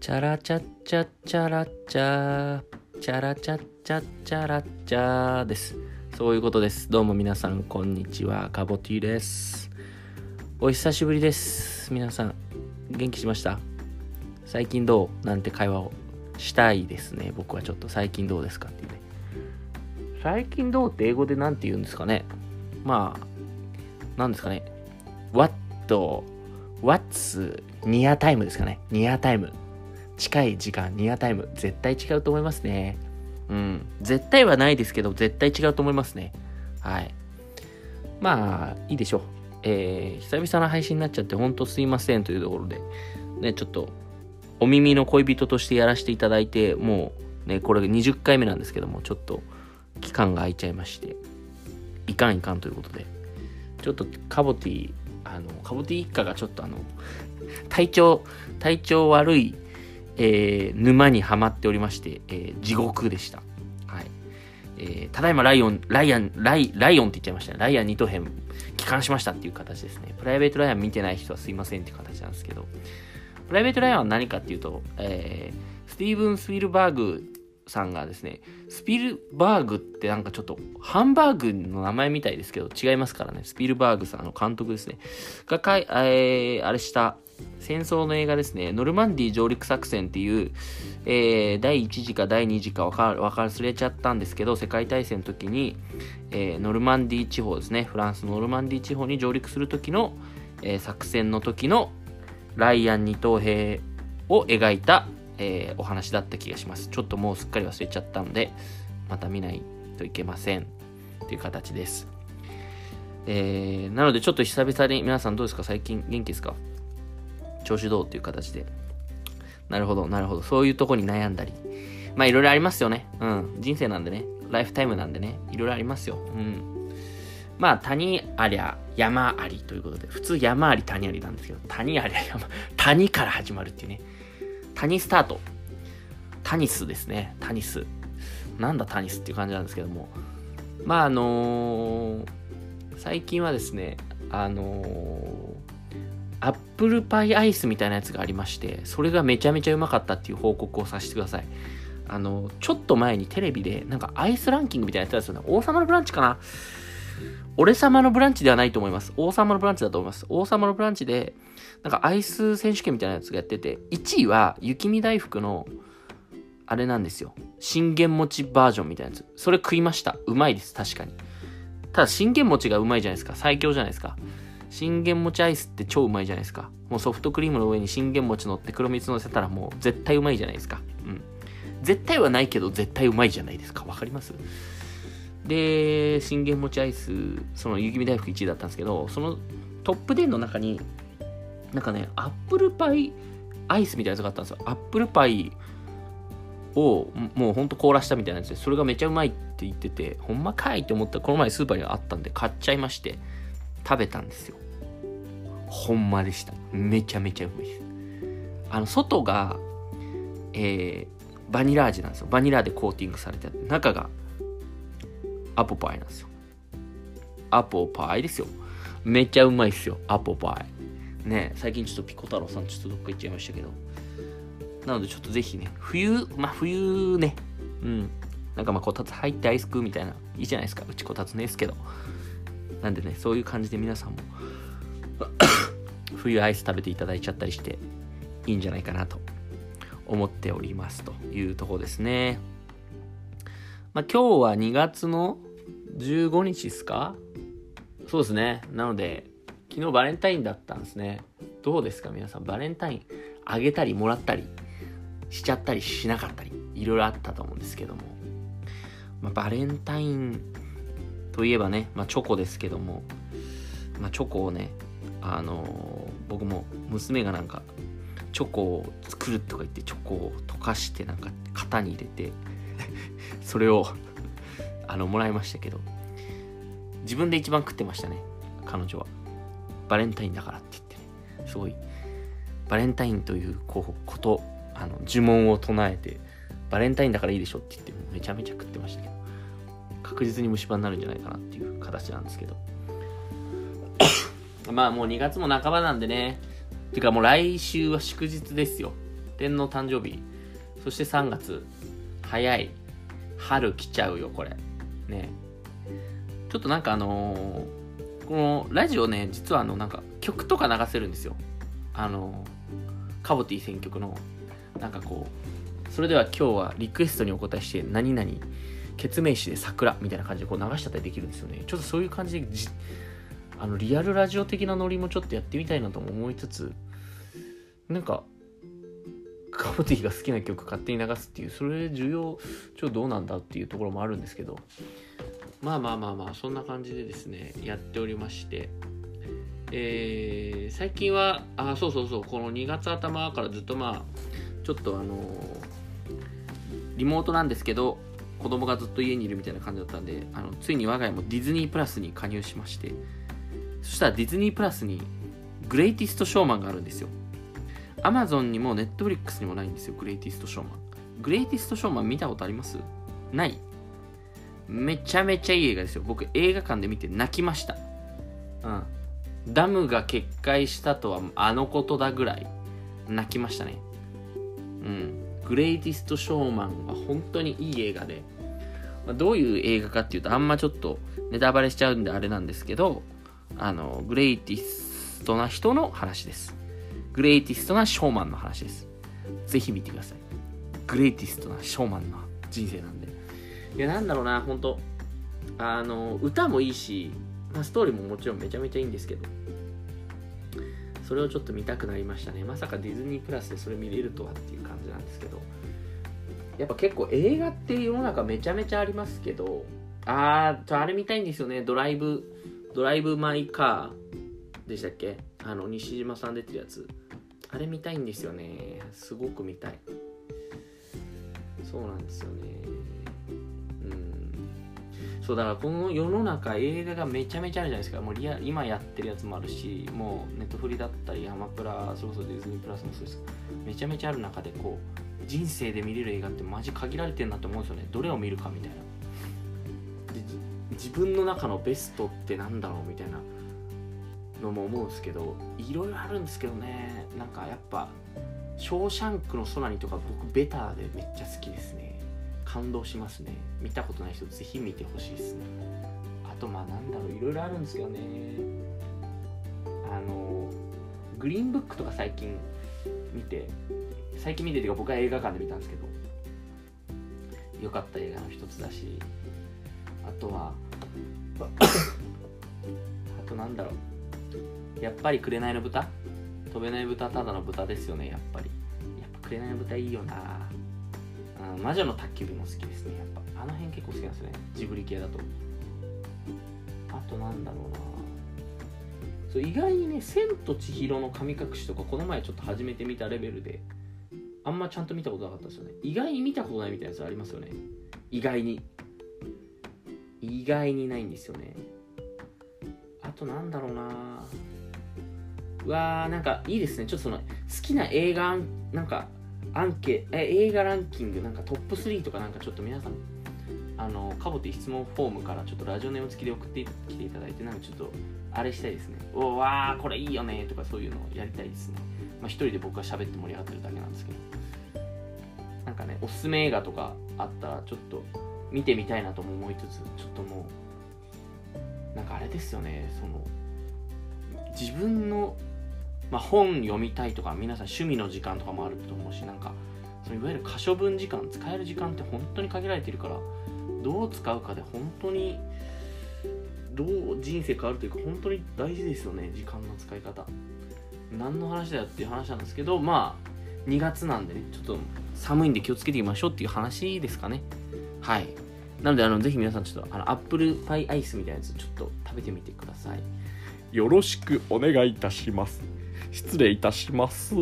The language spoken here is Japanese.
チャラチャッチャッチャラッチャチャラチャッチャッチャラッチャです。そういうことです。どうも皆さん、こんにちは。カボティです。お久しぶりです。皆さん、元気しました？最近どう？なんて会話をしたいですね。僕はちょっと最近どうですかっていうね。最近どうって英語で何て言うんですかねまあ、なんですかね。what, what's near time ですかね。near time。近い時間、ニアタイム、絶対違うと思いますね。うん。絶対はないですけど、絶対違うと思いますね。はい。まあ、いいでしょう。えー、久々の配信になっちゃって、ほんとすいませんというところで、ね、ちょっと、お耳の恋人としてやらせていただいて、もう、ね、これが20回目なんですけども、ちょっと、期間が空いちゃいまして、いかんいかんということで、ちょっと、カボティ、あの、カボティ一家がちょっとあの、体調、体調悪い、えー、沼にはまっておりまして、えー地獄でした。はい。えーただいまライオン、ライアン、ライ、ライオンって言っちゃいましたね。ライアン2等編、帰還しましたっていう形ですね。プライベートライアン見てない人はすいませんっていう形なんですけど、プライベートライアンは何かっていうと、えースティーブン・スピルバーグさんがですね、スピルバーグってなんかちょっとハンバーグの名前みたいですけど、違いますからね。スピルバーグさんの監督ですね。がかい、えーあれした、戦争の映画ですね、ノルマンディー上陸作戦っていう、えー第1次か第2次かわか忘れちゃったんですけど、世界大戦の時に、えーノルマンディー地方ですね、フランスのノルマンディー地方に上陸する時の、えー作戦の時のライアン二等兵を描いた、えお話だった気がします。ちょっともうすっかり忘れちゃったので、また見ないといけません。という形です。えーなのでちょっと久々に皆さんどうですか？最近元気ですか？調子どうっていう形で。なるほど、なるほど。そういうとこに悩んだり。まあいろいろありますよね。うん。人生なんでね。ライフタイムなんでね。いろいろありますよ。うん。まあ谷ありゃ山ありということで、普通山あり谷ありなんですけど、谷ありゃ山、谷から始まるっていうね。谷スタート。タニスですね。タニス。なんだタニスっていう感じなんですけども。まああのー最近はですね、あのーアップルパイアイスみたいなやつがありまして、それがめちゃめちゃうまかったっていう報告をさせてください。あの、ちょっと前にテレビで、なんかアイスランキングみたいなやつですよね。王様のブランチかな？俺様のブランチではないと思います。王様のブランチだと思います。王様のブランチで、なんかアイス選手権みたいなやつがやってて、1位は雪見大福の、あれなんですよ。信玄餅バージョンみたいなやつ。それ食いました。うまいです、確かに。ただ、信玄餅がうまいじゃないですか。最強じゃないですか。信玄餅アイスって超うまいじゃないですか。もうソフトクリームの上に信玄餅乗って黒蜜乗せたらもう絶対うまいじゃないですか。うん。絶対はないけど絶対うまいじゃないですか。わかります？で、信玄餅アイス、その雪見大福1位だったんですけど、そのトップ10の中に、なんかね、アップルパイアイスみたいなやつがあったんですよ。アップルパイをもうほんと凍らしたみたいなやつで、それがめちゃうまいって言ってて、ほんまかいって思ったこの前スーパーにあったんで買っちゃいまして、食べたんですよ。ほんまでした。めちゃめちゃうまいです。あの、外が、えー、バニラ味なんですよ。バニラでコーティングされて、中がアポパイなんですよ。アポパイですよ。めっちゃうまいっすよ。アポパイ。ね最近ちょっとピコ太郎さんちょっとどっか行っちゃいましたけど。なのでちょっとぜひね、冬、まあ冬ね、うん。なんかまあこたつ入ってアイス食うみたいな、いいじゃないですか。うちこたつねですけど。なんでね、そういう感じで皆さんも冬アイス食べていただいちゃったりしていいんじゃないかなと思っておりますというところですね。まあ今日は2月の15日ですか？そうですね。なので、昨日バレンタインだったんですね。どうですか皆さん、バレンタインあげたりもらったりしちゃったりしなかったり、いろいろあったと思うんですけども。まあ、バレンタインといえばね、まあ、チョコですけども、まあ、チョコをね、あのー僕も娘がなんかチョコを作るとか言ってチョコを溶かしてなんか型に入れて それをあのもらいましたけど自分で一番食ってましたね彼女は。バレンタインだからって言ってね。すごいバレンタインというこうことあの呪文を唱えてバレンタインだからいいでしょって言ってめちゃめちゃ食ってましたけど。確実に虫歯になるんじゃないかなっていう形なんですけど。まあもう2月も半ばなんでね。てかもう来週は祝日ですよ。天皇誕生日。そして3月。早い。春来ちゃうよこれ。ね。ちょっとなんかあのー、このラジオね実はあのなんか曲とか流せるんですよ。あのー、カボティ選曲の。なんかこう。それでは今日はリクエストにお答えして何々決名詞で桜みたいな感じでこう流しちゃったりできるんですよね。ちょっとそういう感じであのリアルラジオ的なノリもちょっとやってみたいなとも思いつつなんかカボティが好きな曲勝手に流すっていうそれ需要ちょっとどうなんだっていうところもあるんですけど。まあまあまあまあそんな感じでですねやっておりまして。えー、最近はあそうそうそうこの2月頭からずっとまあちょっとあのー、リモートなんですけど子供がずっと家にいるみたいな感じだったんであのついに我が家もディズニープラスに加入しましてそしたらディズニープラスにグレイティストショーマンがあるんですよ。アマゾンにもネットフリックスにもないんですよグレイティストショーマン。グレイティストショーマン見たことあります？ない。めちゃめちゃいい映画ですよ。僕映画館で見て泣きました。うん。ダムが決壊したとはあのことだぐらい泣きましたね。うん。グレイティストショーマンは本当にいい映画で、まあ、どういう映画かっていうとあんまちょっとネタバレしちゃうんであれなんですけどあのグレイティストな人の話です。グレイティストなショーマンの話です。ぜひ見てください。グレイティストなショーマンの人生なんで。いやなんだろうな本当。あの歌もいいし、まあ、ストーリーももちろんめちゃめちゃいいんですけど。それをちょっと見たくなりましたね。まさかディズニープラスでそれ見れるとはっていう感じなんですけど。やっぱ結構映画って世の中めちゃめちゃありますけど。あーあれ見たいんですよね。ドライブドライブ・マイ・カーでしたっけ？あの西島さん出てるやつ。あれ見たいんですよね。すごく見たい。そうなんですよね。そうだからこの世の中映画がめちゃめちゃあるじゃないですか。もうリア今やってるやつもあるしもうネットフリだったりアマプラそろそろディズニープラスもそうですめちゃめちゃある中でこう人生で見れる映画ってマジ限られてるなと思うんですよね。どれを見るかみたいな。自分の中のベストってなんだろうみたいなのも思うんですけどいろいろあるんですけどね。なんかやっぱ「ショーシャンクの空に」とか僕ベターでめっちゃ好きですね感動しますね。見たことない人ぜひ見てほしいですね。あとまあなんだろういろいろあるんですけどね。あのグリーンブックとか最近見て最近見ててか僕は映画館で見たんですけど。良かった映画の一つだし。あとは あとなんだろう。やっぱり紅の豚？飛べない豚ただの豚ですよねやっぱり。やっぱ紅の豚いいよな。うん魔女の宅急便も好きですね。やっぱあの辺結構好きなんですね。ジブリ系だと。あとなんだろうな。そう意外にね「千と千尋の神隠し」とかこの前ちょっと初めて見たレベルであんまちゃんと見たことなかったですよね。意外に見たことないみたいなやつありますよね。意外に。意外にないんですよね。あとなんだろうな。うわーなんかいいですね。ちょっとその好きな映画なんかアンケえ映画ランキングなんかトップ3とかなんかちょっと皆さんあのカボティ質問フォームからちょっとラジオネーム付きで送ってきていただいてなんかちょっとあれしたいですね。おわーこれいいよねとかそういうのをやりたいですね。まあ一人で僕が喋って盛り上がってるだけなんですけど。なんかねおすすめ映画とかあったらちょっと見てみたいなとも思いつつちょっともうなんかあれですよねその自分の、まあ、本読みたいとか皆さん趣味の時間とかもあると思うしなんかそのいわゆる可処分時間使える時間って本当に限られてるからどう使うかで本当にどう人生変わるというか本当に大事ですよね時間の使い方何の話だよっていう話なんですけどまあ2月なんでねちょっと寒いんで気をつけていきましょうっていう話ですかねはい。なので、あの、ぜひ皆さん、ちょっと、あの、アップルパイアイスみたいなやつ、ちょっと食べてみてください。よろしくお願いいたします。失礼いたします。